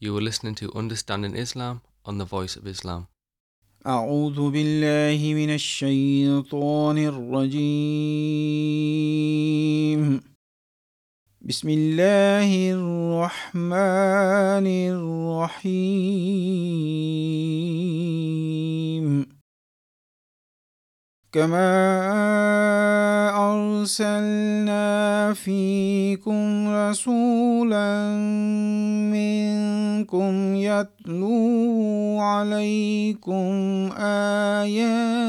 You are listening to Understanding Islam on the Voice of Islam. أعوذ بالله من الشيطان الرجيم بسم الله الرحمن الرحيم كما أرسلنا فيكم رسولا منكم يتلو عليكم آياتنا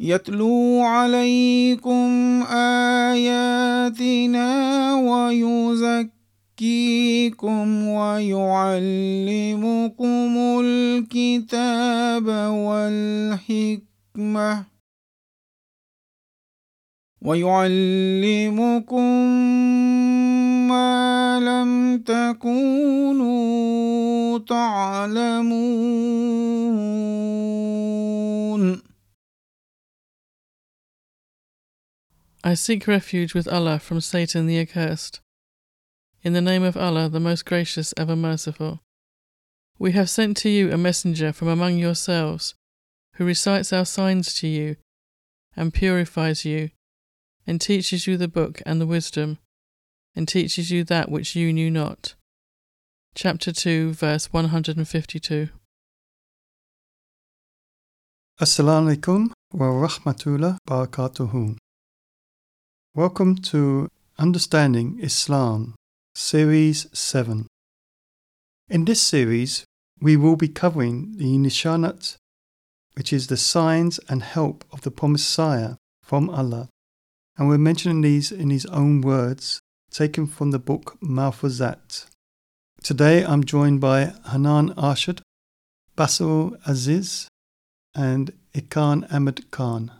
يتلو عليكم آياتنا ويزكيكم ويعلمكم الكتاب والحكمة ويعلمكم ما لم تكونوا تعلمون I seek refuge with Allah from Satan the accursed. In the name of Allah, the most gracious, ever merciful. We have sent to you a messenger from among yourselves, who recites our signs to you, and purifies you, and teaches you the book and the wisdom, and teaches you that which you knew not. Chapter 2, verse 152. Assalamu alaikum wa rahmatullah barakatuhu. Welcome to Understanding Islam, Series 7. In this series, we will be covering the Nishanat, which is the signs and help of the promised Messiah from Allah, and we're mentioning these in his own words, taken from the book Malfuzat. Today I'm joined by Hanan Arshad, Basil Aziz, and Ikan Ahmed Khan.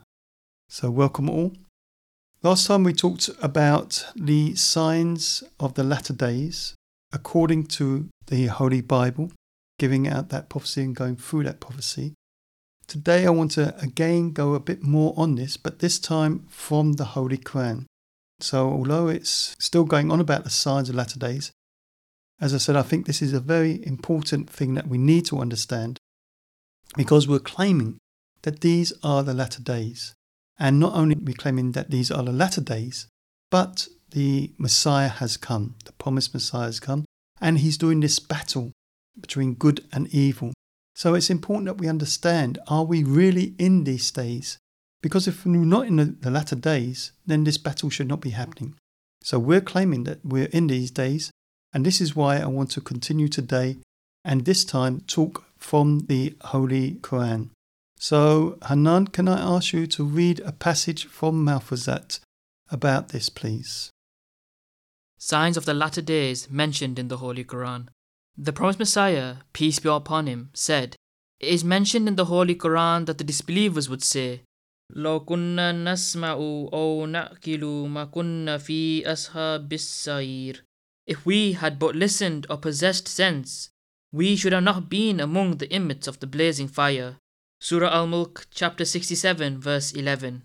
So, welcome all. Last time we talked about the signs of the latter days according to the Holy Bible, giving out that prophecy and going through that prophecy. Today I want to again go a bit more on this, but this time from the Holy Quran. So, although it's still going on about the signs of latter days, as I said, I think this is a very important thing that we need to understand because we're claiming that these are the latter days. And not only are we claiming that these are the latter days, but the Messiah has come, the promised Messiah has come, and he's doing this battle between good and evil. So it's important that we understand are we really in these days? Because if we're not in the, the latter days, then this battle should not be happening. So we're claiming that we're in these days, and this is why I want to continue today and this time talk from the Holy Quran. So, Hanan, can I ask you to read a passage from Malfuzat about this, please? Signs of the latter days mentioned in the Holy Quran. The promised Messiah, peace be upon him, said, It is mentioned in the Holy Quran that the disbelievers would say, لو كنا nasma'u أو نعقل ما كنا في If we had but listened or possessed sense, we should have not been among the inmates of the blazing fire. Surah Al Mulk, chapter 67, verse 11.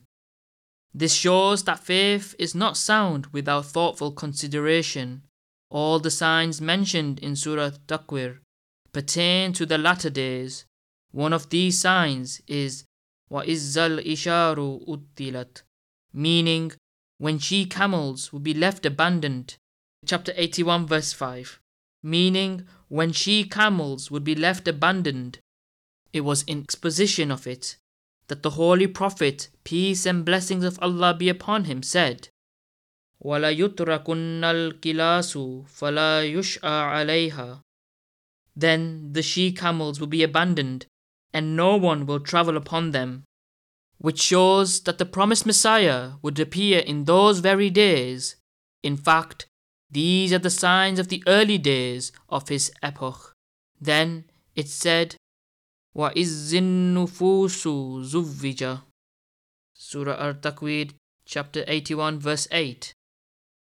This shows that faith is not sound without thoughtful consideration. All the signs mentioned in Surah Takwir pertain to the latter days. One of these signs is وَإِزَّ الْإِشَارُ أُدِّلَتْ meaning when she camels will be left abandoned. Chapter 81, verse 5. Meaning when she camels would be left abandoned it was in exposition of it that the Holy Prophet, peace and blessings of Allah be upon him, said, وَلَا يُتْرَكُنَّ الْكِلَاسُ فَلَا يُشْأَ عَلَيْهَا Then the she camels will be abandoned, and no one will travel upon them. Which shows that the promised Messiah would appear in those very days. In fact, these are the signs of the early days of his epoch. Then it said, وَإِذِ النُّفُوسُ زُوِّجَ Surah Al-Takwir, chapter 81, verse 8.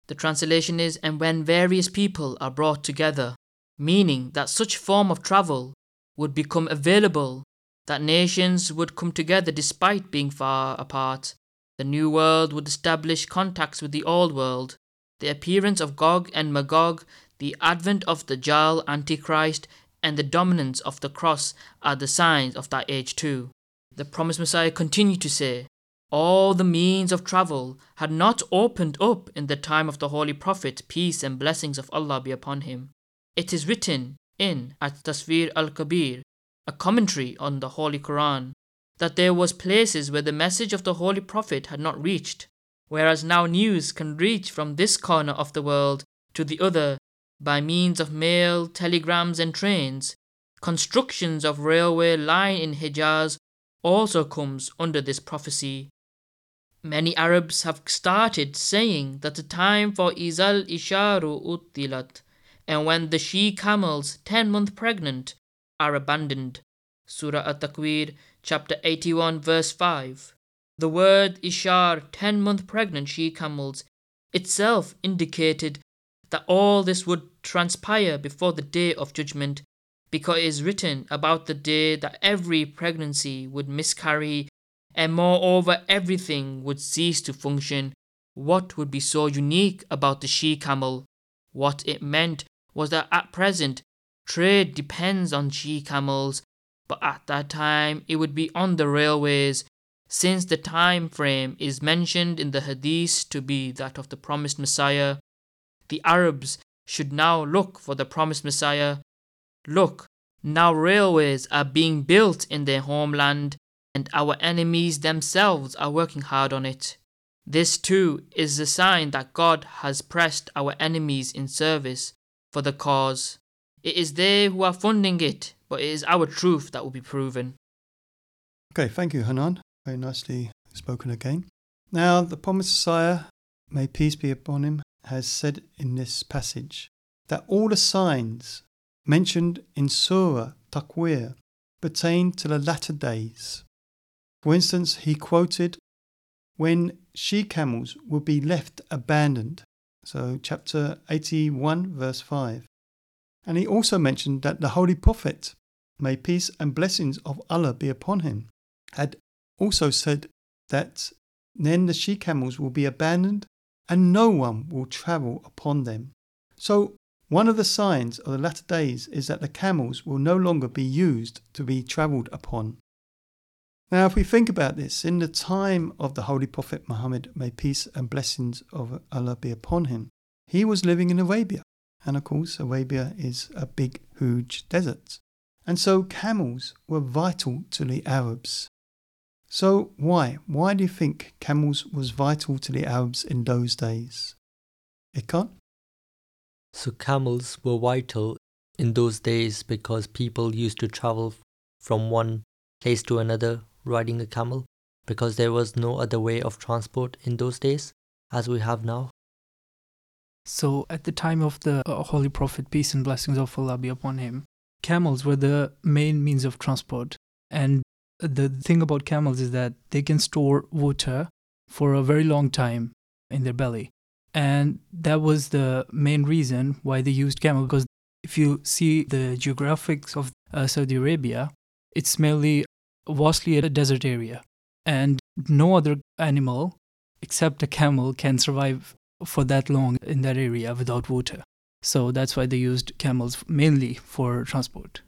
The translation is, and when various people are brought together, meaning that such form of travel would become available, that nations would come together despite being far apart. The new world would establish contacts with the old world. The appearance of Gog and Magog, the advent of Dajjal Antichrist, and the dominance of the cross are the signs of that age too. The promised Messiah continued to say, All the means of travel had not opened up in the time of the Holy Prophet, peace and blessings of Allah be upon him. It is written in At Tafsir al Kabir, a commentary on the Holy Quran, that there was places where the message of the Holy Prophet had not reached, whereas now news can reach from this corner of the world to the other by means of mail, telegrams, and trains. Constructions of railway line in Hijaz also comes under this prophecy. Many Arabs have started saying that the time for Izal Isharu Uttilat and when the she camels, 10 month pregnant, are abandoned. Surah At Takwir, chapter 81, verse 5. The word Ishar, 10 month pregnant she camels, itself indicated that all this would transpire before the day of judgment, because it is written about the day that every pregnancy would miscarry, and moreover everything would cease to function. What would be so unique about the she camel? What it meant was that at present trade depends on she camels, but at that time it would be on the railways, since the time frame is mentioned in the hadith to be that of the promised Messiah. The Arabs should now look for the promised Messiah. Look, now railways are being built in their homeland, and our enemies themselves are working hard on it. This too is a sign that God has pressed our enemies in service for the cause. It is they who are funding it, but it is our truth that will be proven. Okay, thank you, Hanan. Very nicely spoken again. Now, the promised Messiah, may peace be upon him, has said in this passage that all the signs mentioned in Surah Takwir pertain to the latter days. For instance, he quoted when she camels will be left abandoned. So, chapter 81, verse 5. And he also mentioned that the Holy Prophet, may peace and blessings of Allah be upon him, had also said that then the she camels will be abandoned and no one will travel upon them. So, one of the signs of the latter days is that the camels will no longer be used to be travelled upon. Now, if we think about this, in the time of the Holy Prophet Muhammad, may peace and blessings of Allah be upon him, he was living in Arabia. And of course, Arabia is a big, huge desert. And so camels were vital to the Arabs. So why? Why do you think camels was vital to the Arabs in those days? Ikan? So camels were vital in those days because people used to travel from one place to another riding a camel because there was no other way of transport in those days as we have now. So, at the time of the uh, Holy Prophet, peace and blessings of Allah be upon him, camels were the main means of transport. And the thing about camels is that they can store water for a very long time in their belly. And that was the main reason why they used camel because if you see the geographics of uh, Saudi Arabia, it's mainly vastly a desert area. And no other animal except a camel can survive for that long in that area without water. So that's why they used camels mainly for transport.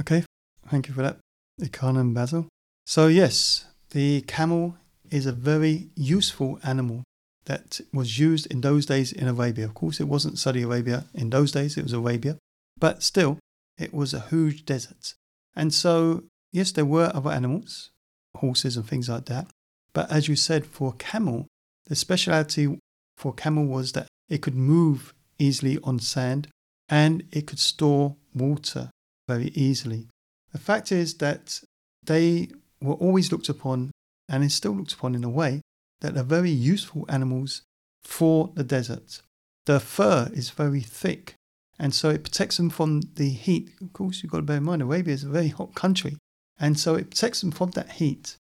Okay, thank you for that, Ikan and Basil. So, yes, the camel is a very useful animal that was used in those days in Arabia. Of course, it wasn't Saudi Arabia in those days, it was Arabia, but still, it was a huge desert. And so, yes, there were other animals, horses and things like that. But as you said, for camel, the speciality for camel was that it could move easily on sand and it could store water very easily. The fact is that they were always looked upon, and is still looked upon in a way, that they're very useful animals for the desert. The fur is very thick, and so it protects them from the heat. Of course, you've got to bear in mind, Arabia is a very hot country, and so it protects them from that heat.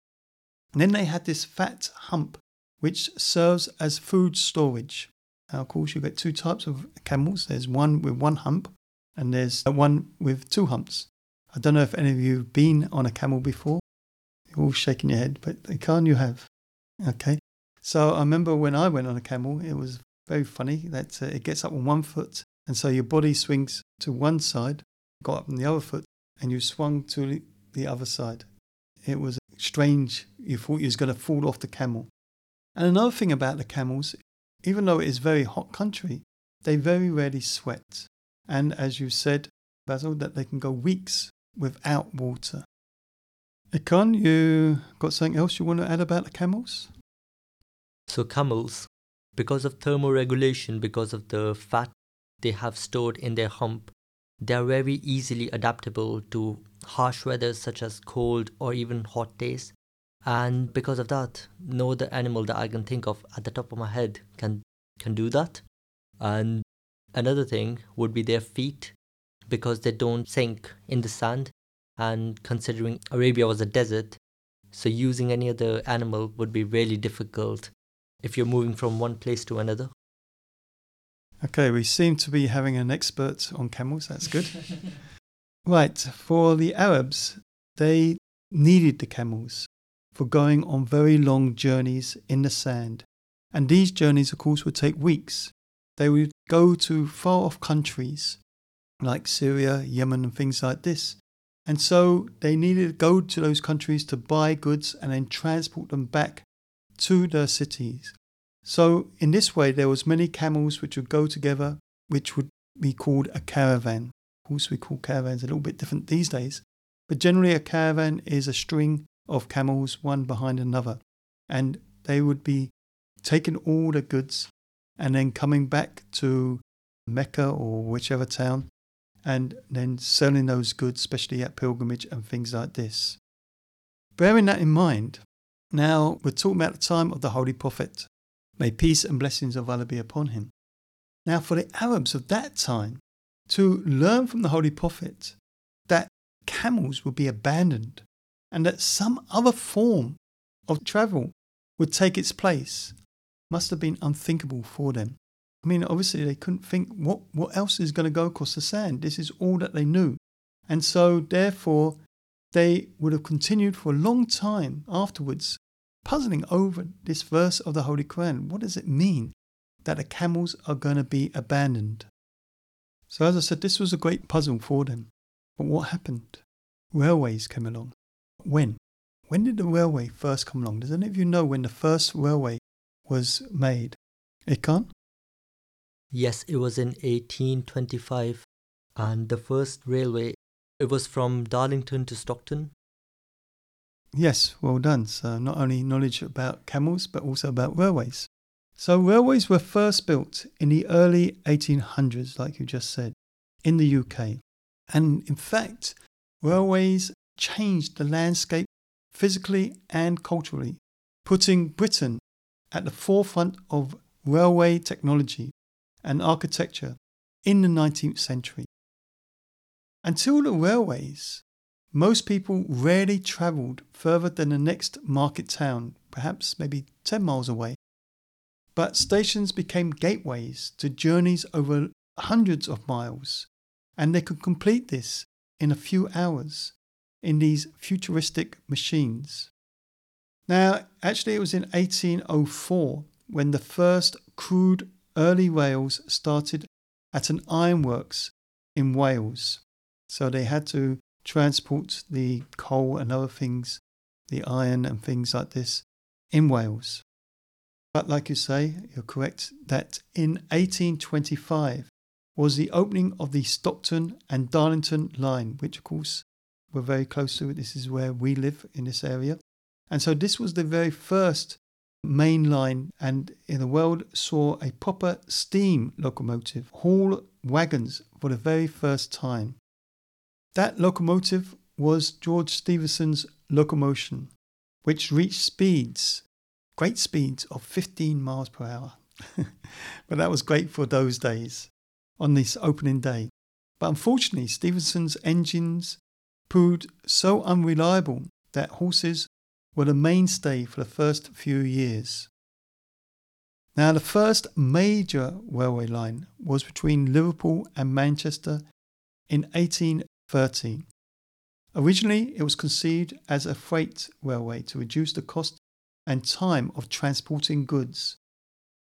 And then they had this fat hump which serves as food storage. Now, of course, you get two types of camels. There's one with one hump, and there's one with two humps. I don't know if any of you have been on a camel before. You're all shaking your head, but can you have? Okay. So I remember when I went on a camel, it was very funny that uh, it gets up on one foot, and so your body swings to one side, got up on the other foot, and you swung to the other side. It was strange. You thought you was going to fall off the camel. And another thing about the camels, even though it is very hot country, they very rarely sweat. And as you said, Basil, that they can go weeks without water. Ikan, you got something else you want to add about the camels? So camels, because of thermoregulation, because of the fat they have stored in their hump, they are very easily adaptable to harsh weather such as cold or even hot days. And because of that, no other animal that I can think of at the top of my head can can do that. And another thing would be their feet, because they don't sink in the sand. And considering Arabia was a desert, so using any other animal would be really difficult if you're moving from one place to another. Okay, we seem to be having an expert on camels. That's good. right, for the Arabs, they needed the camels for going on very long journeys in the sand. And these journeys, of course, would take weeks. They would go to far off countries like Syria, Yemen, and things like this. And so they needed to go to those countries to buy goods and then transport them back to their cities. So in this way, there was many camels which would go together, which would be called a caravan. Of course, we call caravans a little bit different these days, but generally a caravan is a string of camels, one behind another, and they would be taking all the goods and then coming back to Mecca or whichever town, and then selling those goods, especially at pilgrimage and things like this. Bearing that in mind, now we're talking about the time of the Holy Prophet. May peace and blessings of Allah be upon him. Now, for the Arabs of that time to learn from the Holy Prophet that camels would be abandoned and that some other form of travel would take its place must have been unthinkable for them. I mean, obviously, they couldn't think what, what else is going to go across the sand. This is all that they knew. And so, therefore, they would have continued for a long time afterwards, puzzling over this verse of the Holy Quran. What does it mean that the camels are going to be abandoned? So, as I said, this was a great puzzle for them. But what happened? Railways came along. When? When did the railway first come along? Does any of you know when the first railway was made? Ikan? Yes, it was in 1825, and the first railway it was from Darlington to Stockton. Yes, well done. So, not only knowledge about camels, but also about railways. So, railways were first built in the early 1800s, like you just said, in the UK. And in fact, railways changed the landscape physically and culturally, putting Britain at the forefront of railway technology and architecture in the 19th century. Until the railways, most people rarely travelled further than the next market town, perhaps maybe 10 miles away. But stations became gateways to journeys over hundreds of miles, and they could complete this in a few hours in these futuristic machines. Now, actually, it was in 1804 when the first crude early Wales started at an ironworks in Wales. So they had to transport the coal and other things, the iron and things like this, in Wales. But like you say, you're correct that in 1825 was the opening of the Stockton and Darlington line, which of course we're very close to. This is where we live in this area. And so this was the very first main line and in the world saw a proper steam locomotive haul wagons for the very first time. That locomotive was George Stephenson's locomotion, which reached speeds, great speeds of 15 miles per hour. but that was great for those days on this opening day. But unfortunately, Stephenson's engines proved so unreliable that horses were the mainstay for the first few years. Now, the first major railway line was between Liverpool and Manchester in 1813. Originally, it was conceived as a freight railway to reduce the cost and time of transporting goods.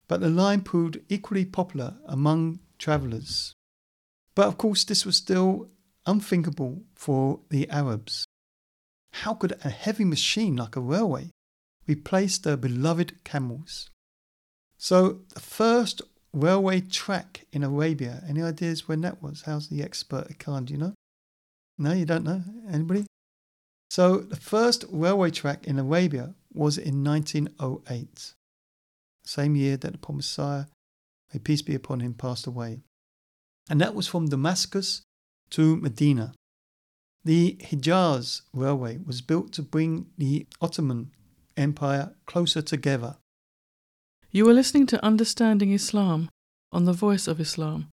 but the line proved equally popular among travellers. But of course, this was still unthinkable for the Arabs. How could a heavy machine like a railway replace their beloved camels? So, the first railway track in Arabia, any ideas when that was? How's the expert Khan? Do you know? No, you don't know? Anybody? So, the first railway track in Arabia was in 1908, same year that the promised Messiah, may peace be upon him, passed away. And that was from Damascus to Medina. The Hijaz Railway was built to bring the Ottoman Empire closer together. You are listening to Understanding Islam on the Voice of Islam,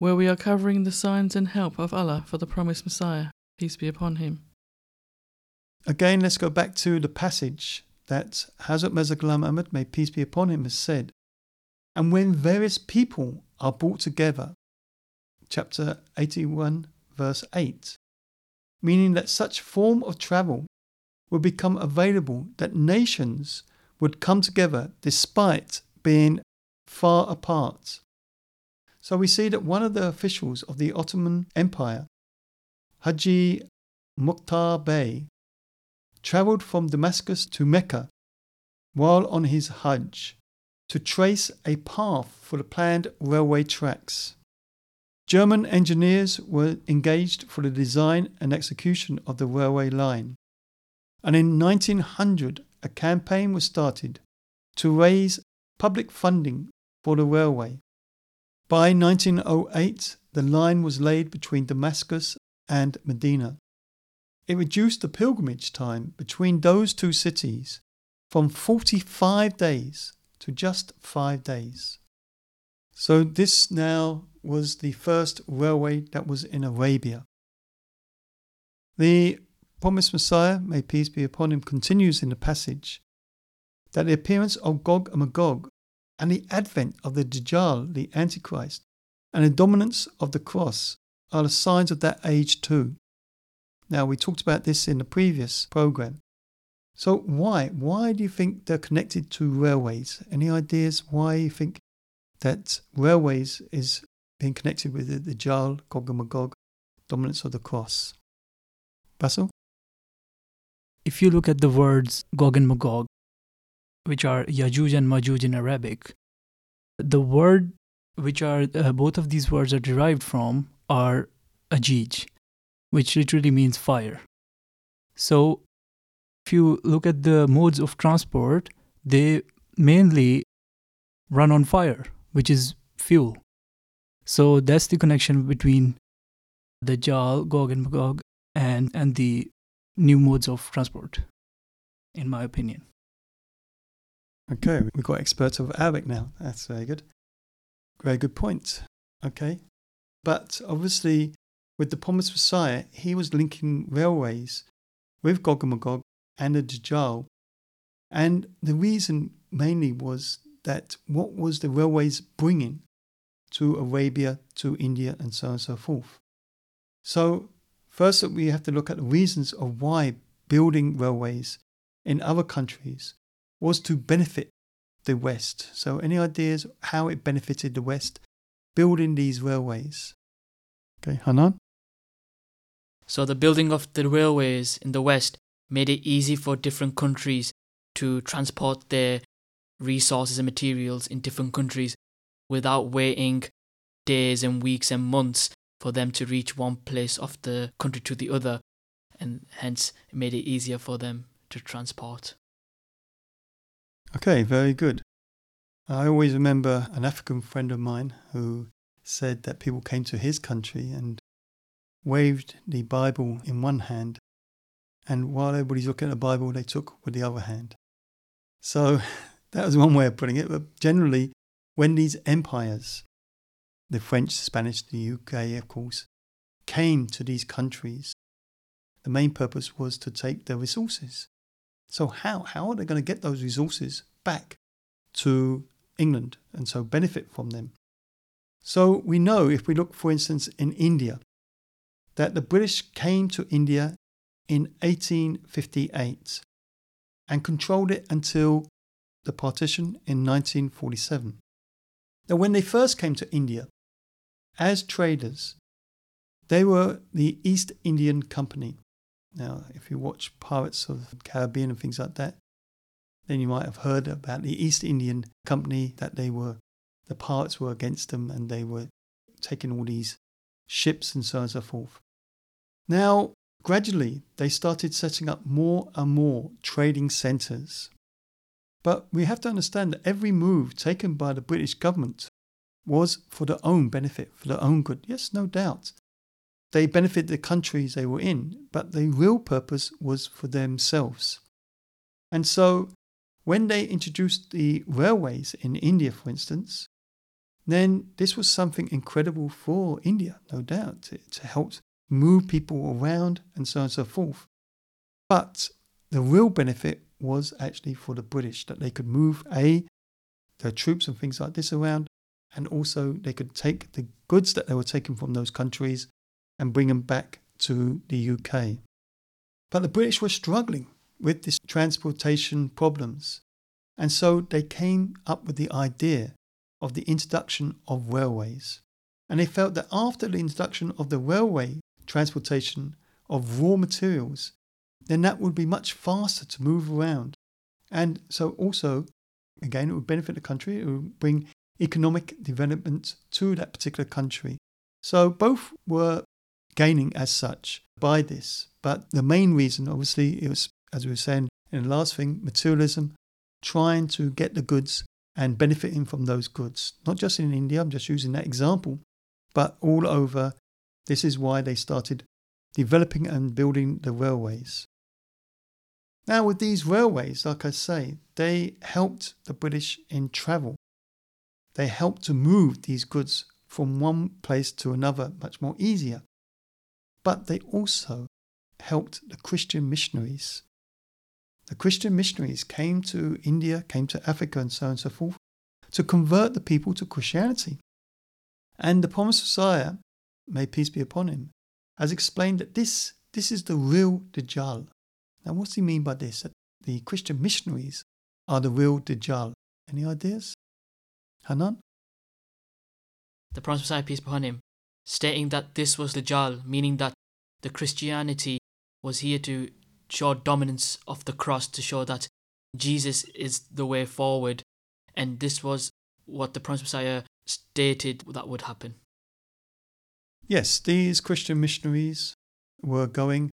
where we are covering the signs and help of Allah for the promised Messiah, peace be upon him. Again, let's go back to the passage that Hazrat Mirza Ghulam Ahmad, may peace be upon him, has said. And when various people are brought together, chapter 81, verse 8, meaning that such form of travel would become available that nations would come together despite being far apart. So we see that one of the officials of the Ottoman Empire, Haji Mukhtar Bey, travelled from Damascus to Mecca while on his Hajj to trace a path for the planned railway tracks. German engineers were engaged for the design and execution of the railway line. And in 1900, a campaign was started to raise public funding for the railway. By 1908, the line was laid between Damascus and Medina. It reduced the pilgrimage time between those two cities from 45 days to just five days. So, this now was the first railway that was in Arabia. The promised Messiah, may peace be upon him, continues in the passage that the appearance of Gog and Magog and the advent of the Dajjal, the Antichrist, and the dominance of the cross are the signs of that age too. Now, we talked about this in the previous program. So, why? Why do you think they're connected to railways? Any ideas why you think that railways is being connected with the, Dajjal, Gog and Magog, dominance of the cross? Basil? If you look at the words Gog and Magog, which are Yajuj and Majuj in Arabic, the word which are uh, both of these words are derived from are Ajij, which literally means fire. So, if you look at the modes of transport, they mainly run on fire, which is fuel. So that's the connection between Dajjal, Gog and Magog, and and the new modes of transport, in my opinion. Okay, we've got experts of Arabic now. That's very good. Very good point. Okay. But obviously, with the promised Messiah, he was linking railways with Gog and Magog and the Dajjal. And the reason mainly was that what was the railways bringing to Arabia, to India, and so on and so forth. So, first, we have to look at the reasons of why building railways in other countries was to benefit the West. So, any ideas how it benefited the West building these railways? Okay, Hanan? So the building of the railways in the West made it easy for different countries to transport their resources and materials in different countries without waiting days and weeks and months for them to reach one place of the country to the other, and hence it made it easier for them to transport. Okay, very good. I always remember an African friend of mine who said that people came to his country and waved the Bible in one hand, and while everybody's looking at the Bible, they took with the other hand. So that was one way of putting it. But generally, when these empires, the French, the Spanish, the UK, of course, came to these countries, the main purpose was to take their resources. So how how are they going to get those resources back to England and so benefit from them? So we know if we look, for instance, in India, that the British came to India in 1858 and controlled it until the partition in 1947. Now, when they first came to India as traders, they were the East Indian Company. Now, if you watch Pirates of the Caribbean and things like that, then you might have heard about the East Indian Company that they were, the pirates were against them and they were taking all these ships and so on and so forth. Now, gradually, they started setting up more and more trading centres. But we have to understand that every move taken by the British government was for their own benefit, for their own good. Yes, no doubt. They benefited the countries they were in, but the real purpose was for themselves. And so, when they introduced the railways in India, for instance, then this was something incredible for India, no doubt, to, to help move people around and so on and so forth. But the real benefit was actually for the British that they could move A, their troops and things like this around, and also they could take the goods that they were taking from those countries and bring them back to the UK. But the British were struggling with this transportation problems, and so they came up with the idea of the introduction of railways. And they felt that after the introduction of the railway transportation of raw materials, then that would be much faster to move around. And so also, again, it would benefit the country, it would bring economic development to that particular country. So both were gaining as such by this. But the main reason, obviously, it was, as we were saying in the last thing, materialism, trying to get the goods and benefiting from those goods. Not just in India, I'm just using that example, but all over. This is why they started developing and building the railways. Now, with these railways, like I say, they helped the British in travel. They helped to move these goods from one place to another much more easier. But they also helped the Christian missionaries. The Christian missionaries came to India, came to Africa, and so on and so forth, to convert the people to Christianity. And the promised Messiah, may peace be upon him, has explained that this, this is the real Dajjal. Now, what's he mean by this? That the Christian missionaries are the real Dajjal. Any ideas? Hanan? The promised Messiah, peace be upon him, stating that this was Dajjal, meaning that the Christianity was here to show dominance of the cross, to show that Jesus is the way forward, and this was what the promised Messiah stated that would happen. Yes, these Christian missionaries were going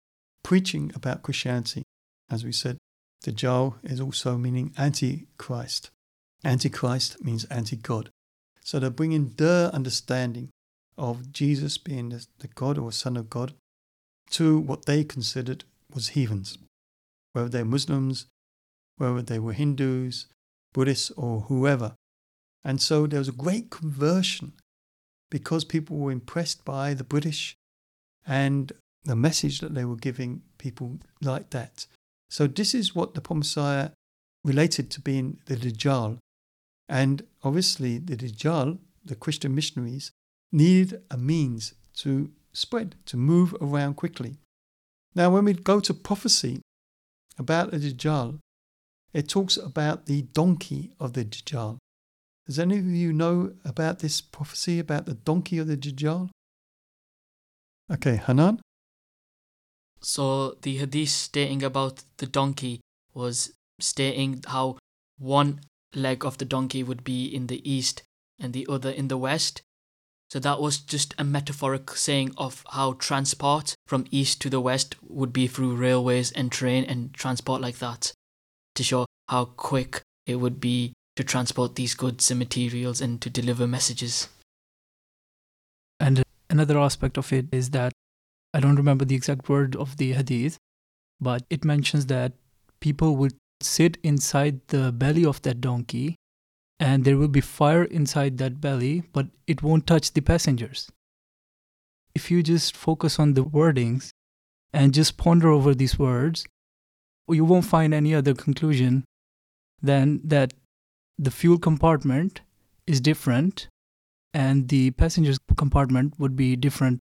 preaching about Christianity. As we said, Dajjal is also meaning Antichrist. Antichrist means anti God. So they're bringing their understanding of Jesus being the, the God or Son of God to what they considered was heathens, whether they're Muslims, whether they were Hindus, Buddhists, or whoever. And so there was a great conversion because people were impressed by the British and the message that they were giving people like that. So this is what the Messiah related to being the Dajjal. And obviously the Dajjal, the Christian missionaries, needed a means to spread, to move around quickly. Now when we go to prophecy about the Dajjal, it talks about the donkey of the Dajjal. Does any of you know about this prophecy about the donkey of the Dajjal? Okay, Hanan? So the hadith stating about the donkey was stating how one leg of the donkey would be in the east and the other in the west. So that was just a metaphoric saying of how transport from east to the west would be through railways and train and transport like that to show how quick it would be to transport these goods and materials and to deliver messages. And another aspect of it is that I don't remember the exact word of the hadith, but it mentions that people would sit inside the belly of that donkey and there will be fire inside that belly, but it won't touch the passengers. If you just focus on the wordings and just ponder over these words, you won't find any other conclusion than that the fuel compartment is different and the passengers compartment would be different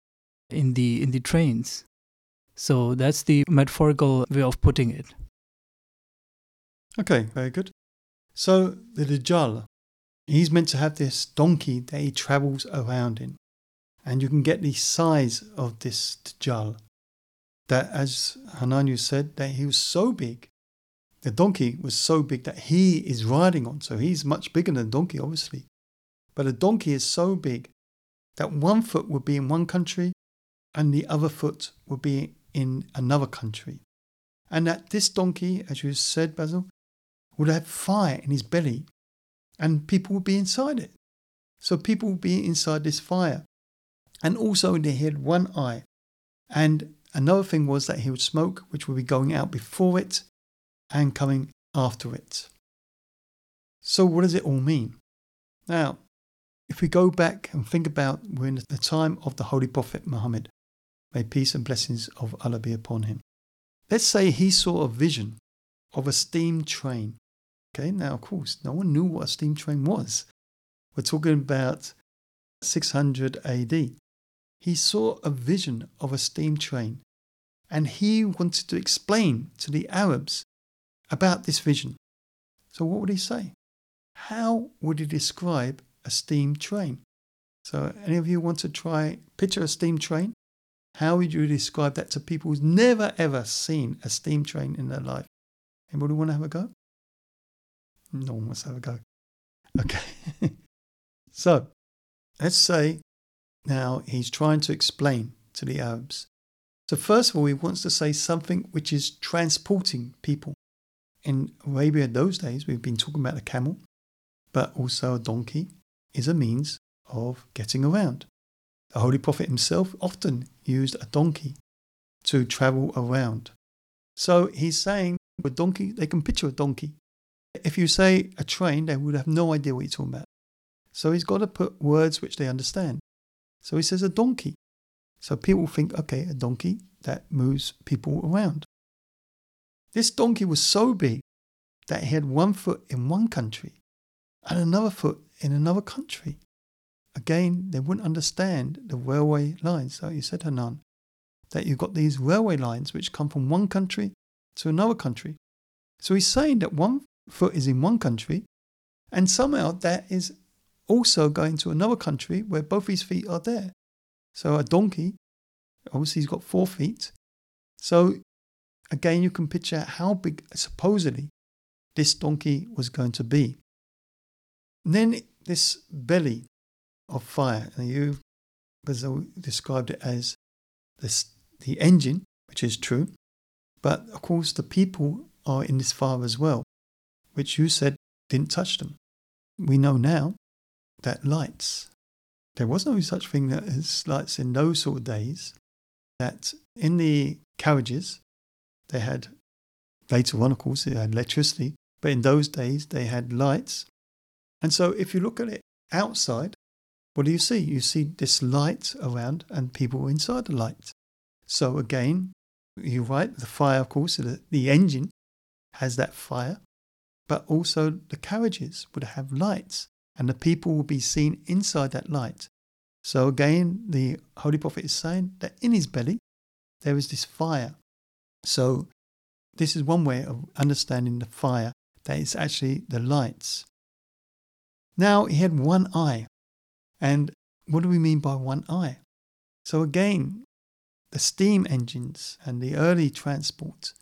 in the in the trains so that's the metaphorical way of putting it Okay, very good. So the Dajjal He's meant to have this donkey that he travels around in. And you can get the size of this Dajjal. That, as Hananu said, that he was so big, the donkey was so big that he is riding on. So he's much bigger than the donkey, obviously. But a donkey is so big that one foot would be in one country and the other foot would be in another country. And that this donkey, as you said, Basil, would have fire in his belly and people would be inside it. So people would be inside this fire. And also they had one eye. And another thing was that he would smoke, which would be going out before it and coming after it. So what does it all mean? Now, if we go back and think about we're in the time of the Holy Prophet Muhammad, may peace and blessings of Allah be upon him. Let's say he saw a vision of a steam train. Okay, now of course, no one knew what a steam train was. We're talking about 600 AD. He saw a vision of a steam train and he wanted to explain to the Arabs about this vision. So, what would he say? How would he describe a steam train? So, any of you want to try picture a steam train? How would you describe that to people who's never ever seen a steam train in their life? Anybody want to have a go? No one wants to have a go. Okay. so, let's say now he's trying to explain to the Arabs. So, first of all, he wants to say something which is transporting people. In Arabia, those days, we've been talking about a camel, but also a donkey is a means of getting around. The Holy Prophet himself often used a donkey to travel around. So he's saying a donkey, they can picture a donkey. If you say a train, they would have no idea what you're talking about. So he's got to put words which they understand. So he says a donkey. So people think, okay, a donkey that moves people around. This donkey was so big that he had one foot in one country and another foot in another country. Again, they wouldn't understand the railway lines. So you said, Hanan, that you've got these railway lines which come from one country to another country. So he's saying that one foot is in one country, and somehow that is also going to another country where both his feet are there. So a donkey, obviously, he's got four feet. So again, you can picture how big supposedly this donkey was going to be. And then this belly of fire, and you Basil described it as the engine, which is true, but of course the people are in this fire as well, which you said didn't touch them. We know now that lights, there was no such thing as lights in those sort of days, that in the carriages they had, later on of course, they had electricity, but in those days they had lights. And so if you look at it outside, what do you see? You see this light around and people inside the light. So again, you're right, the fire, of course, the, the engine has that fire, but also the carriages would have lights and the people will be seen inside that light. So again, the Holy Prophet is saying that in his belly there is this fire. So this is one way of understanding the fire, that it's actually the lights. Now he had one eye. And what do we mean by one eye? So again, the steam engines and the early transport,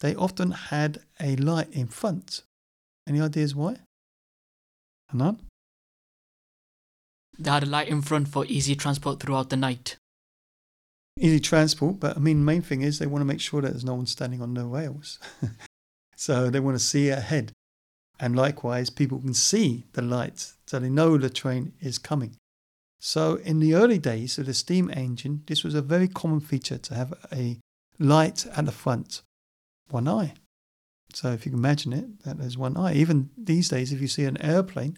they often had a light in front. Any ideas why? Hanan? They had a light in front for easy transport throughout the night. Easy transport, but I mean, main thing is they want to make sure that there's no one standing on the rails. so they want to see ahead. And likewise, people can see the light, so they know the train is coming. So, in the early days of the steam engine, this was a very common feature to have a light at the front, one eye. So, if you can imagine it, that there's one eye. Even these days, if you see an airplane,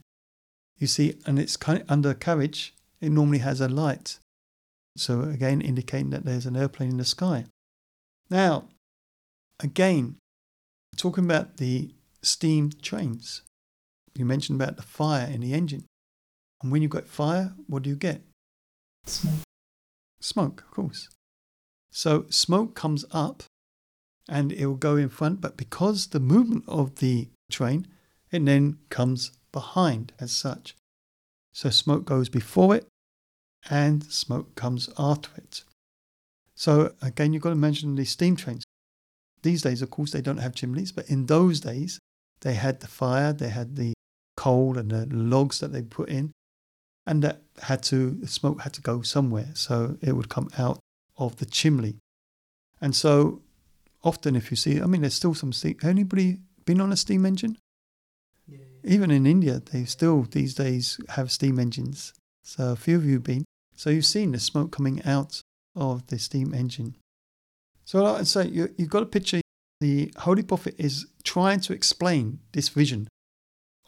you see, and it's kind of under carriage, it normally has a light. So, again, indicating that there's an airplane in the sky. Now, again, talking about the steam trains. You mentioned about the fire in the engine. And when you've got fire, what do you get? Smoke. Smoke, of course. So smoke comes up and it will go in front, but because the movement of the train, it then comes behind as such. So smoke goes before it and smoke comes after it. So again, you've got to mention the steam trains. These days, of course, they don't have chimneys, but in those days, they had the fire, they had the coal and the logs that they put in, and that had to the smoke had to go somewhere, so it would come out of the chimney. And so, often, if you see, I mean, there's still some steam. Anybody been on a steam engine? Even in India, they still these days have steam engines. So a few of you have been. So you've seen the smoke coming out of the steam engine. So like I say, you, you've got a picture the Holy Prophet is trying to explain this vision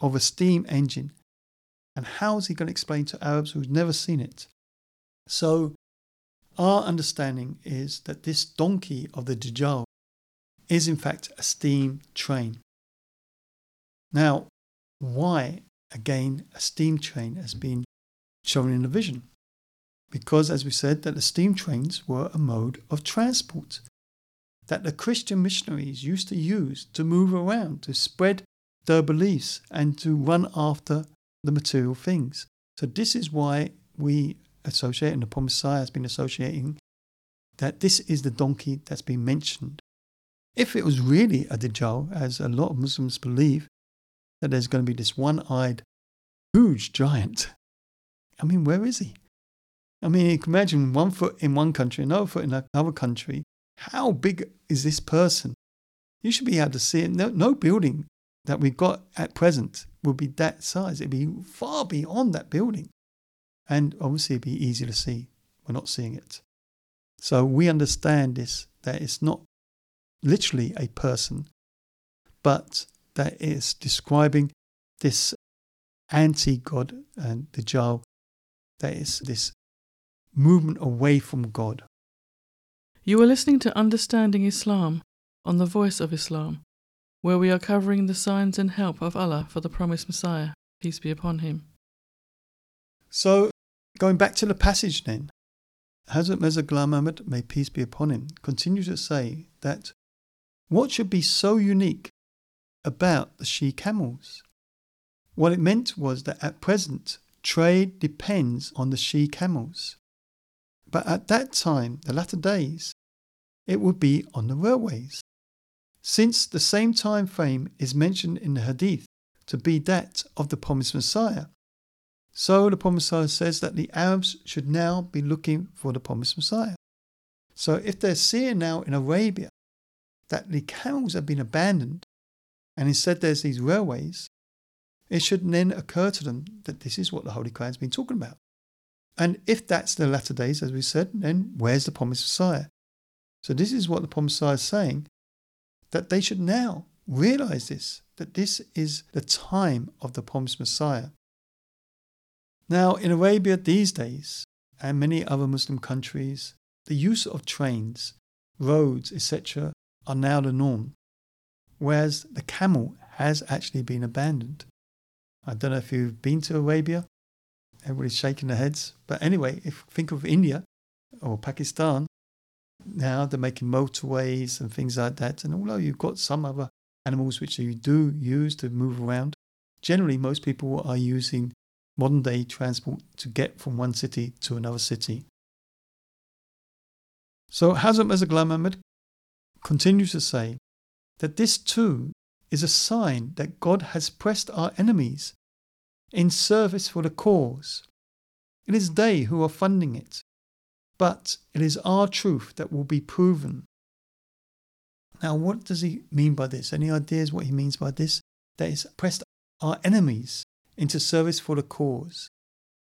of a steam engine. And how is he going to explain to Arabs who've never seen it? So our understanding is that this donkey of the Dajjal is in fact a steam train. Now, why again a steam train has been shown in the vision? Because, as we said, that the steam trains were a mode of transport that the Christian missionaries used to use to move around, to spread their beliefs, and to run after the material things. So, this is why we associate, and the Promised Messiah has been associating, that this is the donkey that's been mentioned. If it was really a Dajjal, as a lot of Muslims believe, that there's going to be this one eyed, huge giant. I mean, where is he? I mean, you can imagine one foot in one country, another foot in another country. How big is this person? You should be able to see it. No, no building that we've got at present would be that size. It'd be far beyond that building. And obviously, it'd be easy to see. We're not seeing it. So we understand this that it's not literally a person, but that it's describing this anti God and the Dajjal, that is this movement away from God. You are listening to Understanding Islam on the Voice of Islam, where we are covering the signs and help of Allah for the promised Messiah, peace be upon him. So, going back to the passage then, Hazrat Mirza Ghulam Ahmad, may peace be upon him, continues to say that what should be so unique about the she camels? What it meant was that at present, trade depends on the she camels. But at that time, the latter days, it would be on the railways. Since the same time frame is mentioned in the Hadith to be that of the promised Messiah, so the promised Messiah says that the Arabs should now be looking for the promised Messiah. So if they're seeing now in Arabia that the camels have been abandoned and instead there's these railways, it should then occur to them that this is what the Holy Quran's been talking about. And if that's the latter days, as we said, then where's the promised Messiah? So this is what the promised Messiah is saying, that they should now realize this, that this is the time of the promised Messiah. Now, in Arabia these days, and many other Muslim countries, the use of trains, roads, etc., are now the norm, whereas the camel has actually been abandoned. I don't know if you've been to Arabia, everybody's shaking their heads. But anyway, if think of India or Pakistan, now they're making motorways and things like that. And although you've got some other animals which you do use to move around, generally most people are using modern day transport to get from one city to another city. So Hazrat Mirza Ghulam Ahmad continues to say that this too is a sign that God has pressed our enemies in service for the cause. It is they who are funding it, but it is our truth that will be proven. Now, what does he mean by this? Any ideas what he means by this? That is pressed our enemies into service for the cause.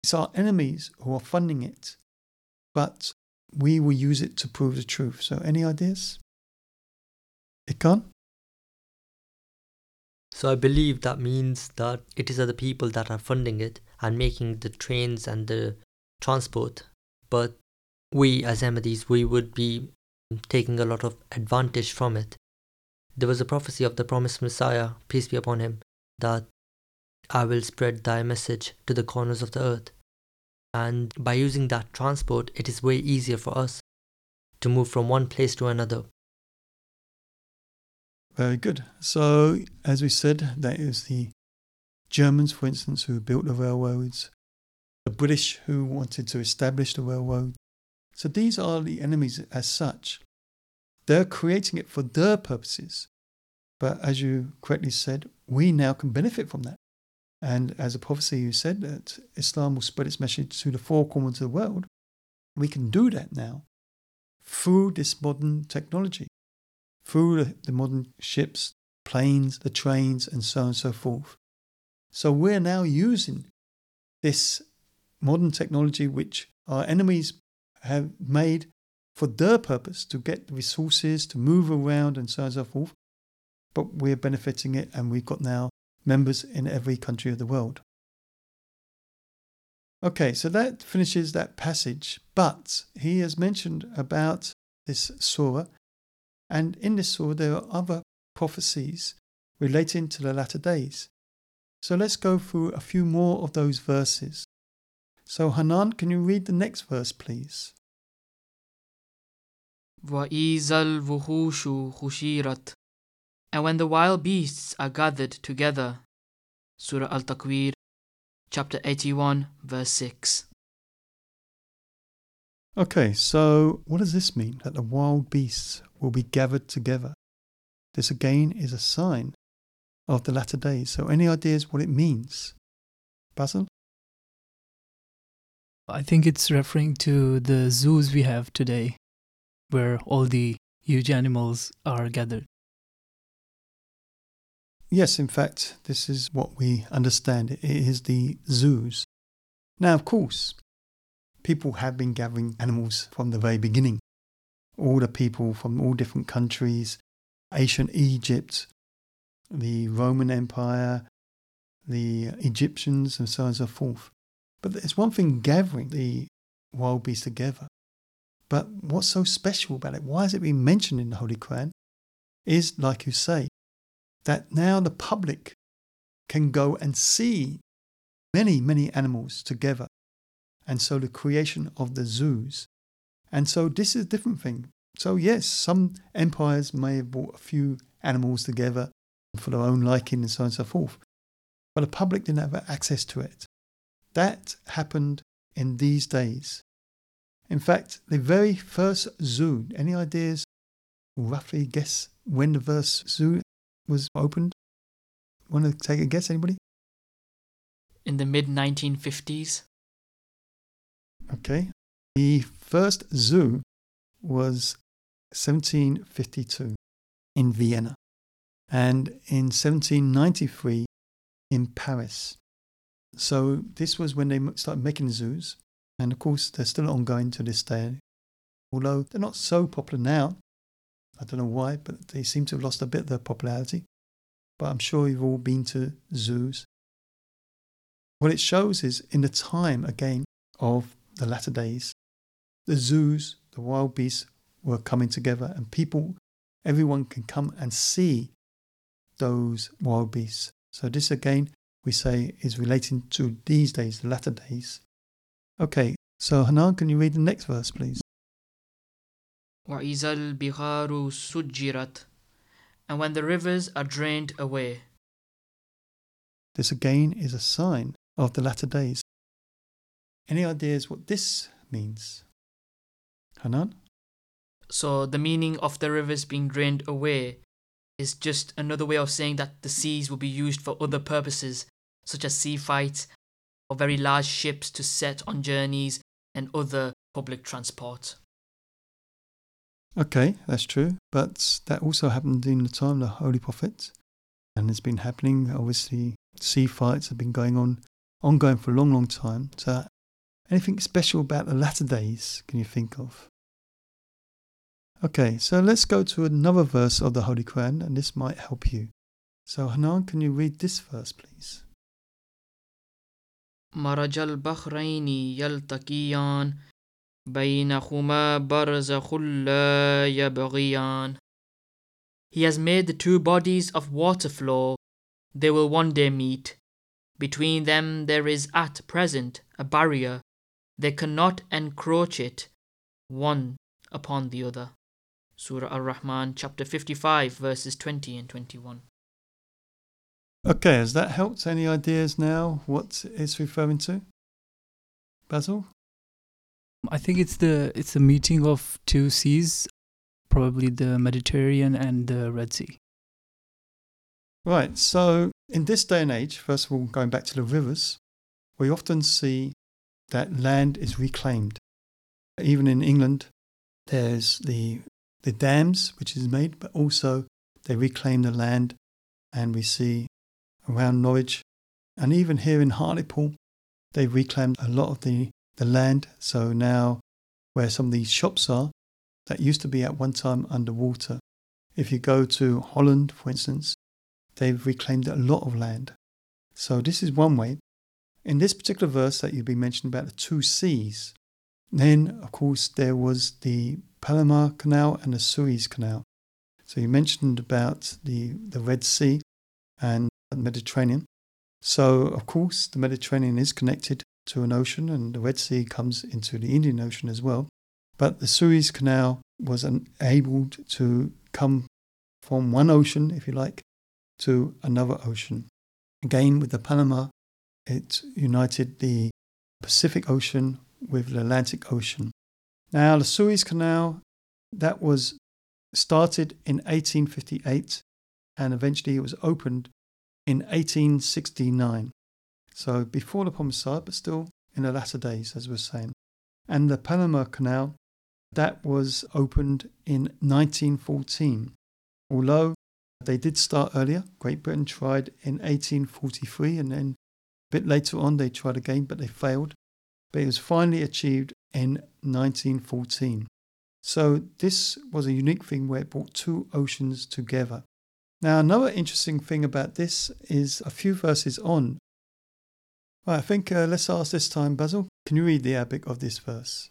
It's our enemies who are funding it, but we will use it to prove the truth. So, any ideas? Ikan? So I believe that means that it is other people that are funding it and making the trains and the transport. But we as Ahmadis, we would be taking a lot of advantage from it. There was a prophecy of the promised Messiah, peace be upon him, that I will spread thy message to the corners of the earth. And by using that transport, it is way easier for us to move from one place to another. Very good. So, as we said, that is the Germans, for instance, who built the railroads, the British who wanted to establish the railroad. So these are the enemies as such. They're creating it for their purposes. But as you correctly said, we now can benefit from that. And as a prophecy you said that Islam will spread its message to the four corners of the world, we can do that now through this modern technology, through the, modern ships, planes, the trains, and so on and so forth. So we're now using this modern technology which our enemies have made for their purpose to get resources, to move around, and so on and so forth. But we're benefiting it, and we've got now members in every country of the world. Okay, so that finishes that passage, but he has mentioned about this surah, and in this surah there are other prophecies relating to the latter days. So let's go through a few more of those verses. So, Hanan, can you read the next verse, please? And when the wild beasts are gathered together. Surah Al Takwir, chapter 81, verse 6. Okay, so what does this mean that the wild beasts will be gathered together? This again is a sign of the latter days. So, any ideas what it means? Basil? I think it's referring to the zoos we have today, where all the huge animals are gathered. Yes, in fact, this is what we understand. It is the zoos. Now, of course, people have been gathering animals from the very beginning. All the people from all different countries, ancient Egypt, the Roman Empire, the Egyptians, and so on and so forth. But it's one thing gathering the wild beasts together. But what's so special about it? Why has it been mentioned in the Holy Quran? Is, like you say, that now the public can go and see many, many animals together. And so the creation of the zoos. And so this is a different thing. So, yes, some empires may have brought a few animals together for their own liking and so on and so forth. But the public didn't have access to it. That happened in these days. In fact, the very first zoo, any ideas, roughly guess when the first zoo was opened? Want to take a guess, anybody? In the mid 1950s. Okay. The first zoo was 1752 in Vienna and in 1793 in Paris. So this was when they started making zoos, and of course they're still ongoing to this day. Although they're not so popular now, I don't know why, but they seem to have lost a bit of their popularity. But I'm sure you've all been to zoos. What it shows is in the time again of the latter days, the zoos, the wild beasts were coming together, and people, everyone can come and see those wild beasts. So this again we say is relating to these days, the latter days. Okay, so Hanan, can you read the next verse, please? وَإِذَا الْبِحَارُ سُجِّرَتْ And when the rivers are drained away. This again is a sign of the latter days. Any ideas what this means? Hanan? So the meaning of the rivers being drained away is just another way of saying that the seas will be used for other purposes such as sea fights or very large ships to set on journeys and other public transport. Okay, that's true. But that also happened in the time of the Holy Prophet. And it's been happening, obviously, sea fights have been going on, ongoing for a long, long time. So, anything special about the latter days can you think of? Okay, so let's go to another verse of the Holy Quran, and this might help you. So, Hanan, can you read this verse, please? مرج البحرين يلتقيان بينهما برزخ لا يبغيان He has made the two bodies of water flow. They will one day meet. Between them there is at present a barrier. They cannot encroach it one upon the other. Surah Ar-Rahman chapter 55 verses 20 and 21. Okay, has that helped? Any ideas now what it's referring to? Basil? I think it's the it's the meeting of two seas, probably the Mediterranean and the Red Sea. Right, so in this day and age, first of all, going back to the rivers, we often see that land is reclaimed. Even in England, there's the, the dams, which is made, but also they reclaim the land. And we see around Norwich, and even here in Hartlepool, they've reclaimed a lot of the, the land. So now, where some of these shops are, that used to be at one time underwater. If you go to Holland, for instance, they've reclaimed a lot of land. So this is one way. In this particular verse that you've been mentioning about the two seas, then of course there was the Panama Canal and the Suez Canal. So you mentioned about the, the Red Sea and the Mediterranean. So of course the Mediterranean is connected to an ocean and the Red Sea comes into the Indian Ocean as well. But the Suez Canal was enabled to come from one ocean, if you like, to another ocean. Again, with the Panama, it united the Pacific Ocean with the Atlantic Ocean. Now, the Suez Canal, that was started in 1858 and eventually it was opened in 1869. So before the Promised Messiah, but still in the latter days, as we we're saying. And the Panama Canal, that was opened in 1914. Although they did start earlier, Great Britain tried in 1843 and then a bit later on they tried again, but they failed. But it was finally achieved in 1914. So this was a unique thing where it brought two oceans together. Now, another interesting thing about this is a few verses on. Right, I think uh, let's ask this time, Basil. Can you read the Arabic of this verse?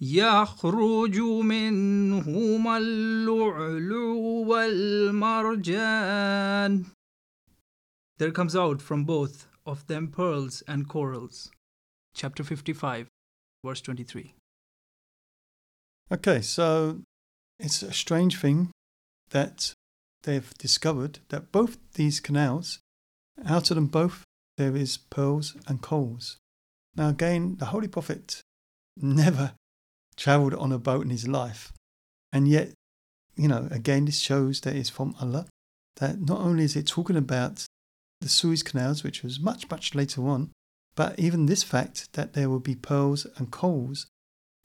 يخرج منهما اللؤلؤ والمرجان There comes out from both of them pearls and corals. Chapter 55, verse 23. Okay, so it's a strange thing that they've discovered that both these canals, out of them both, there is pearls and coals. Now, again, the Holy Prophet never traveled on a boat in his life. And yet, you know, again, this shows that it's from Allah. That not only is it talking about the Suez Canals, which was much, much later on, but even this fact that there will be pearls and coals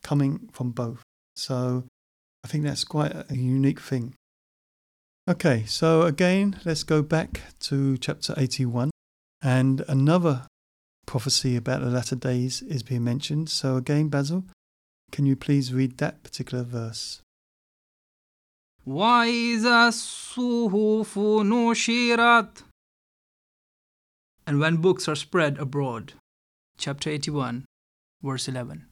coming from both. So I think that's quite a unique thing. Okay, so again, let's go back to chapter 81. And another prophecy about the latter days is being mentioned. So again, Basil, can you please read that particular verse? وإذا الصحف نشرت And when books are spread abroad. Chapter 81, verse 11.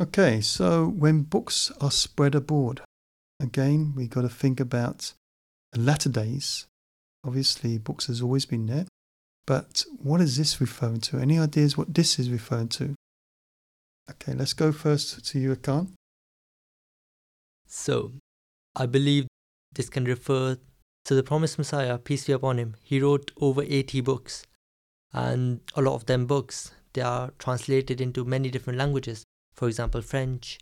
Okay, so when books are spread abroad, again, we got to think about the latter days. Obviously, books has always been there, but what is this referring to? Any ideas what this is referring to? Okay, let's go first to you, Ikan. So, I believe this can refer to the promised Messiah, peace be upon him. He wrote over 80 books, and a lot of them books they are translated into many different languages. For example, French,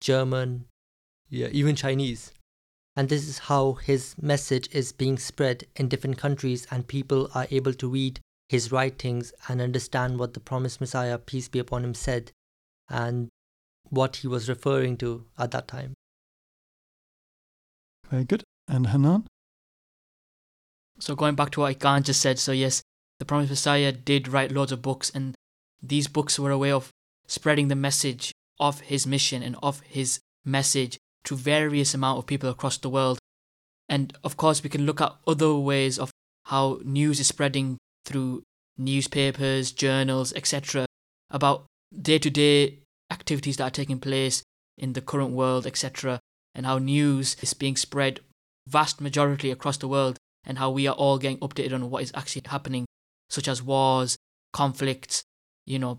German, yeah, even Chinese. And this is how his message is being spread in different countries, and people are able to read his writings and understand what the promised Messiah, peace be upon him, said and what he was referring to at that time. Very good. And Hanan? So going back to what Ikan just said, so yes, the Promised Messiah did write loads of books, and these books were a way of spreading the message of his mission and of his message to various amount of people across the world. And of course, we can look at other ways of how news is spreading through newspapers, journals, etc., about day to day activities that are taking place in the current world, etc., and how news is being spread vast majority across the world, and how we are all getting updated on what is actually happening, such as wars, conflicts, you know,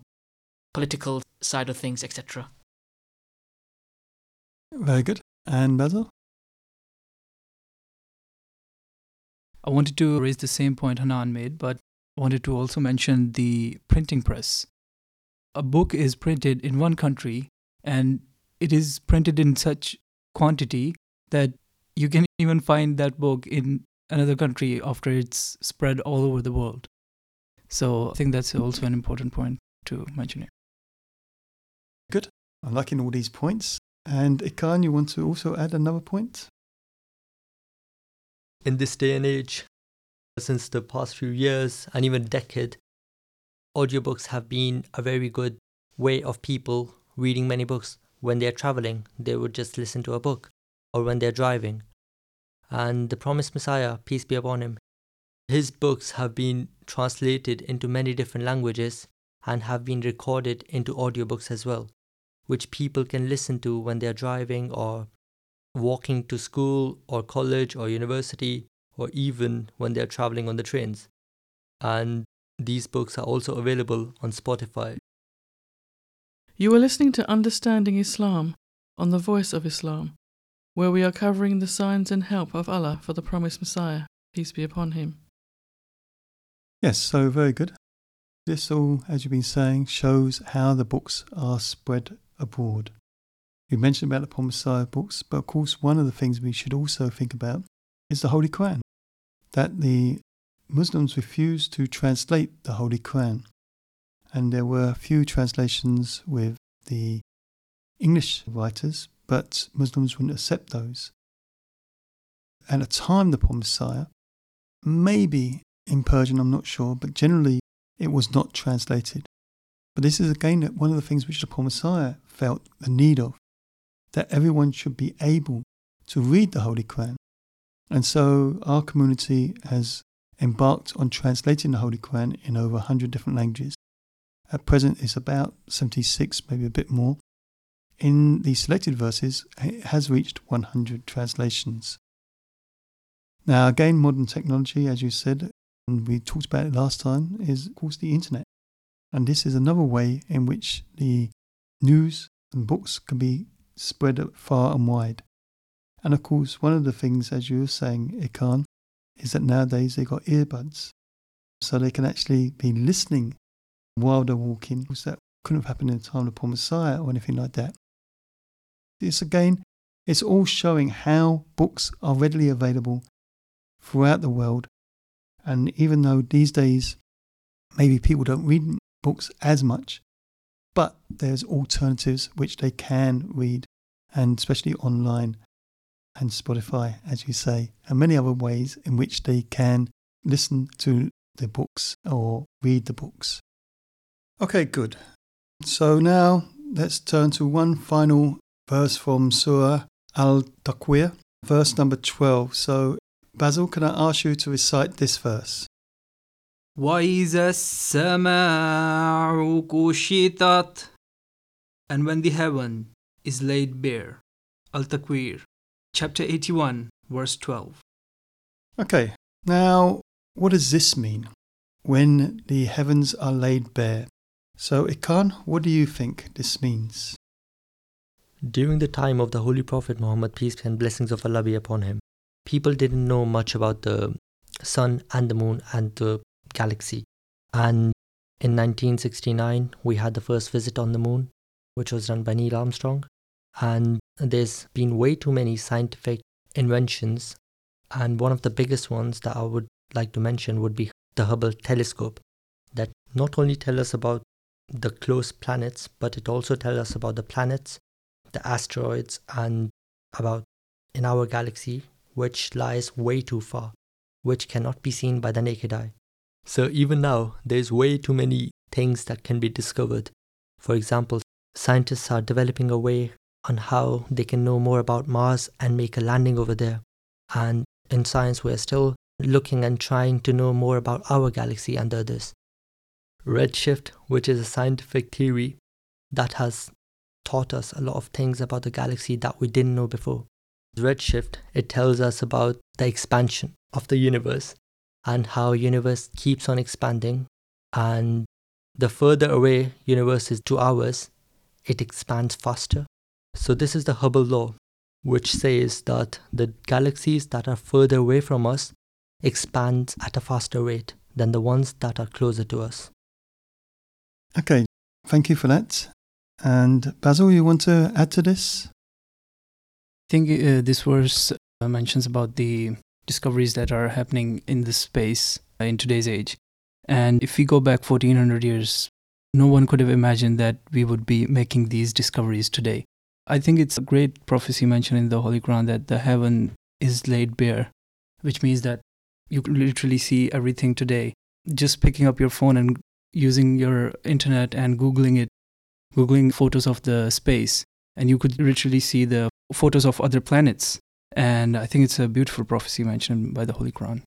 political side of things, etc. Very good. And Basil? I wanted to raise the same point Hanan made, but I wanted to also mention the printing press. A book is printed in one country and it is printed in such quantity that you can even find that book in another country after it's spread all over the world. So I think that's also an important point to mention here. Good. I'm liking all these points. And Ikan, you want to also add another point? In this day and age, since the past few years and even decade, audiobooks have been a very good way of people reading many books. When they're traveling, they would just listen to a book, or when they're driving. And the Promised Messiah, peace be upon him, his books have been translated into many different languages and have been recorded into audiobooks as well, which people can listen to when they're driving or walking to school or college or university or even when they're traveling on the trains. And these books are also available on Spotify. You are listening to Understanding Islam on the Voice of Islam, where we are covering the signs and help of Allah for the promised Messiah, peace be upon him. Yes, so very good. This all, as you've been saying, shows how the books are spread abroad. You mentioned about the Messiah books, but of course, one of the things we should also think about is the Holy Quran. That the Muslims refused to translate the Holy Quran. And there were a few translations with the English writers, but Muslims wouldn't accept those. At the time, the Promised Messiah, maybe in Persian, I'm not sure, but generally it was not translated. But this is again one of the things which the Promised Messiah felt the need of, that everyone should be able to read the Holy Quran. And so our community has embarked on translating the Holy Quran in over 100 different languages. At present, it's about 76, maybe a bit more. In the selected verses, it has reached 100 translations. Now, again, modern technology, as you said, and we talked about it last time, is of course the internet. And this is another way in which the news and books can be spread far and wide. And of course, one of the things, as you were saying, Ikan, is that nowadays they've got earbuds. So they can actually be listening while they're walking, which that couldn't have happened in the time of Paul Messiah or anything like that. This again, it's all showing how books are readily available throughout the world and even though these days maybe people don't read books as much, but there's alternatives which they can read, and especially online and Spotify, as you say, and many other ways in which they can listen to the books or read the books. Okay, good. So now let's turn to one final verse from Surah Al Takwir, verse number 12. So Basil, can I ask you to recite this verse? وإذا السماء كشطت And when the heaven is laid bare. Al-Takwir, chapter 81, verse 12. Okay, now what does this mean? When the heavens are laid bare. So, Ikan, what do you think this means? During the time of the Holy Prophet Muhammad, peace and blessings of Allah be upon him, people didn't know much about the sun and the moon and the galaxy. And in 1969, we had the first visit on the moon, which was done by Neil Armstrong. And there's been way too many scientific inventions. And one of the biggest ones that I would like to mention would be the Hubble telescope, that not only tell us about the close planets, but it also tells us about the planets, the asteroids, and about in our galaxy which lies way too far, which cannot be seen by the naked eye. So even now, there's way too many things that can be discovered. For example, scientists are developing a way on how they can know more about Mars and make a landing over there. And in science, we're still looking and trying to know more about our galaxy and others. Redshift, which is a scientific theory that has taught us a lot of things about the galaxy that we didn't know before. Redshift, it tells us about the expansion of the universe and how universe keeps on expanding and the further away universe is to ours, it expands faster. So this is the Hubble law, which says that the galaxies that are further away from us, expands at a faster rate than the ones that are closer to us. Okay, thank you for that. And Basil, you want to add to this? I think uh, this verse uh, mentions about the discoveries that are happening in this space uh, in today's age. And if we go back 1400 years, no one could have imagined that we would be making these discoveries today. I think it's a great prophecy mentioned in the Holy Quran that the heaven is laid bare, which means that you can literally see everything today. Just picking up your phone and using your internet and Googling it, Googling photos of the space, and you could literally see the photos of other planets. And I think it's a beautiful prophecy mentioned by the Holy Quran.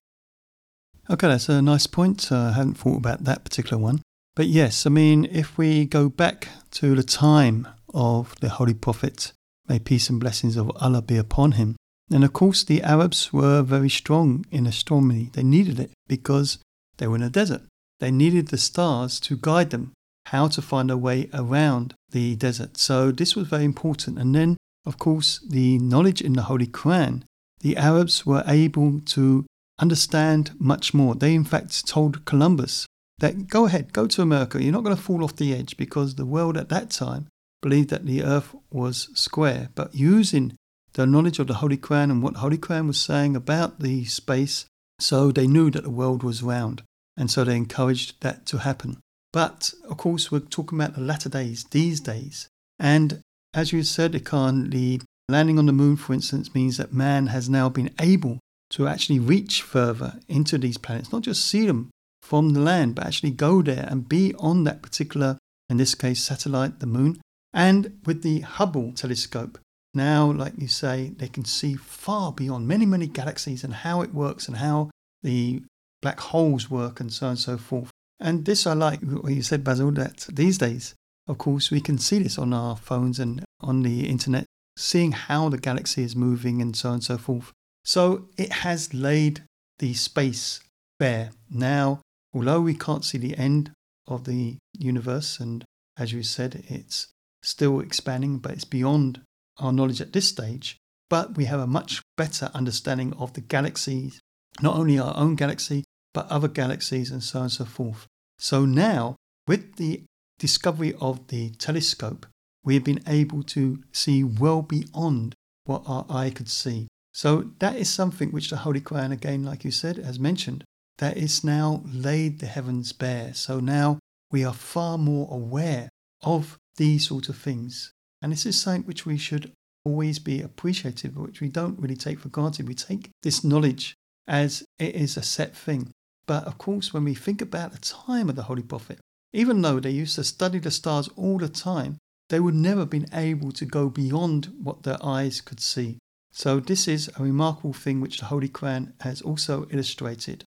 Okay, that's a nice point. Uh, I hadn't thought about that particular one. But yes, I mean, if we go back to the time of the Holy Prophet, may peace and blessings of Allah be upon him, and of course the Arabs were very strong in astronomy. They needed it because they were in a desert. They needed the stars to guide them how to find a way around the desert. So this was very important. And then, of course, the knowledge in the Holy Quran, the Arabs were able to understand much more. They, in fact, told Columbus that go ahead, go to America. You're not going to fall off the edge because the world at that time believed that the earth was square. But using the knowledge of the Holy Quran and what the Holy Quran was saying about the space, so they knew that the world was round. And so they encouraged that to happen. But of course, we're talking about the latter days, these days. And as you said, the landing on the moon, for instance, means that man has now been able to actually reach further into these planets, not just see them from the land, but actually go there and be on that particular, in this case, satellite, the moon. And with the Hubble telescope, now, like you say, they can see far beyond many, many galaxies and how it works and how the black holes work and so on and so forth. And this I like what you said, Basil, that these days, of course, we can see this on our phones and on the internet, seeing how the galaxy is moving and so on and so forth. So it has laid the space bare. Now, although we can't see the end of the universe, and as you said, it's still expanding, but it's beyond our knowledge at this stage, but we have a much better understanding of the galaxies, not only our own galaxy, but other galaxies and so on and so forth. So now, with the discovery of the telescope, we have been able to see well beyond what our eye could see. So that is something which the Holy Quran, again, like you said, has mentioned, that it's now laid the heavens bare. So now we are far more aware of these sort of things. And this is something which we should always be appreciative of, which we don't really take for granted. We take this knowledge as it is a set thing. But of course, when we think about the time of the Holy Prophet, even though they used to study the stars all the time, they would never have been able to go beyond what their eyes could see. So this is a remarkable thing which the Holy Quran has also illustrated.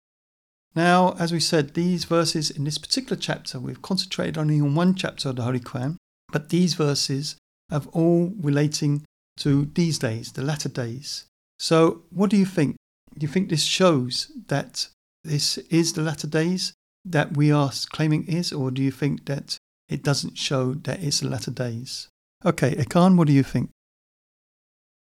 Now, as we said, these verses in this particular chapter, we've concentrated only on one chapter of the Holy Quran, but these verses have all relating to these days, the latter days. So, what do you think? Do you think this shows that this is the latter days that we are claiming is, or do you think that it doesn't show that it's the latter days? Okay, Ikan, what do you think?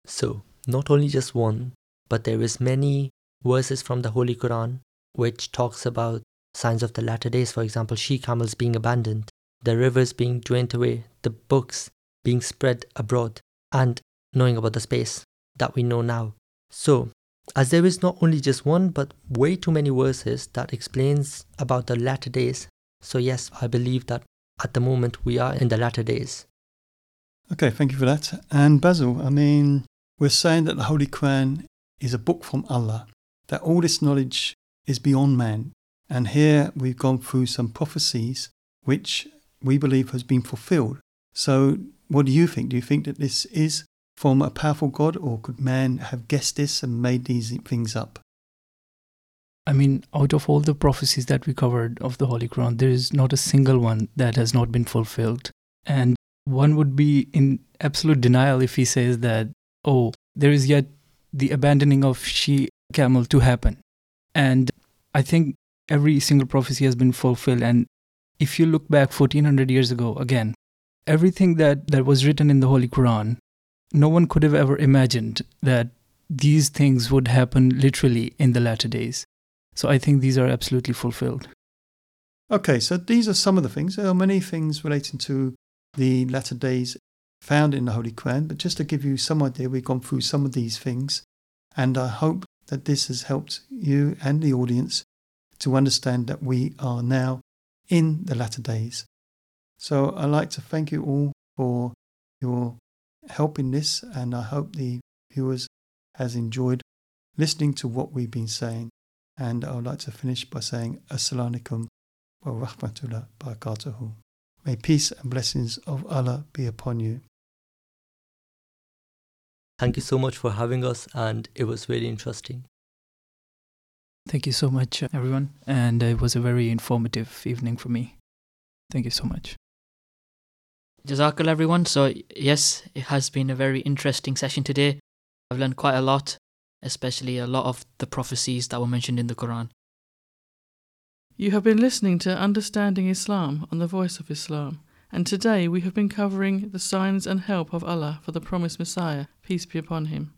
So, not only just one, but there is many verses from the Holy Quran which talks about signs of the latter days, for example, she camels being abandoned, the rivers being drained away, the books being spread abroad, and knowing about the space that we know now. So, as there is not only just one but way too many verses that explains about the latter days, so yes, I believe that at the moment we are in the latter days. Okay, thank you for that. And Basil, I mean, we're saying that the Holy Quran is a book from Allah, that all this knowledge is beyond man. And here we've gone through some prophecies which we believe has been fulfilled. So, what do you think? Do you think that this is from a powerful God, or could man have guessed this and made these things up? I mean, out of all the prophecies that we covered of the Holy Quran, there is not a single one that has not been fulfilled. And one would be in absolute denial if he says that, oh, there is yet the abandoning of she camel to happen. And I think every single prophecy has been fulfilled. And if you look back 1400 years ago, again, everything that, that was written in the Holy Quran, no one could have ever imagined that these things would happen literally in the latter days. So I think these are absolutely fulfilled. Okay, so these are some of the things. There are many things relating to the latter days found in the Holy Quran, but just to give you some idea, we've gone through some of these things, and I hope that this has helped you and the audience to understand that we are now in the latter days. So I'd like to thank you all for your help in this, and I hope the viewers has enjoyed listening to what we've been saying. And I would like to finish by saying Assalamu alaikum wa rahmatullah barakatuhu. May peace and blessings of Allah be upon you. Thank you so much for having us, and it was really interesting. Thank you so much, uh, everyone. And it was a very informative evening for me. Thank you so much. Jazakallah, everyone. So, yes, it has been a very interesting session today. I've learned quite a lot, especially a lot of the prophecies that were mentioned in the Quran. You have been listening to Understanding Islam on the Voice of Islam, and today we have been covering the signs and help of Allah for the promised Messiah, peace be upon him.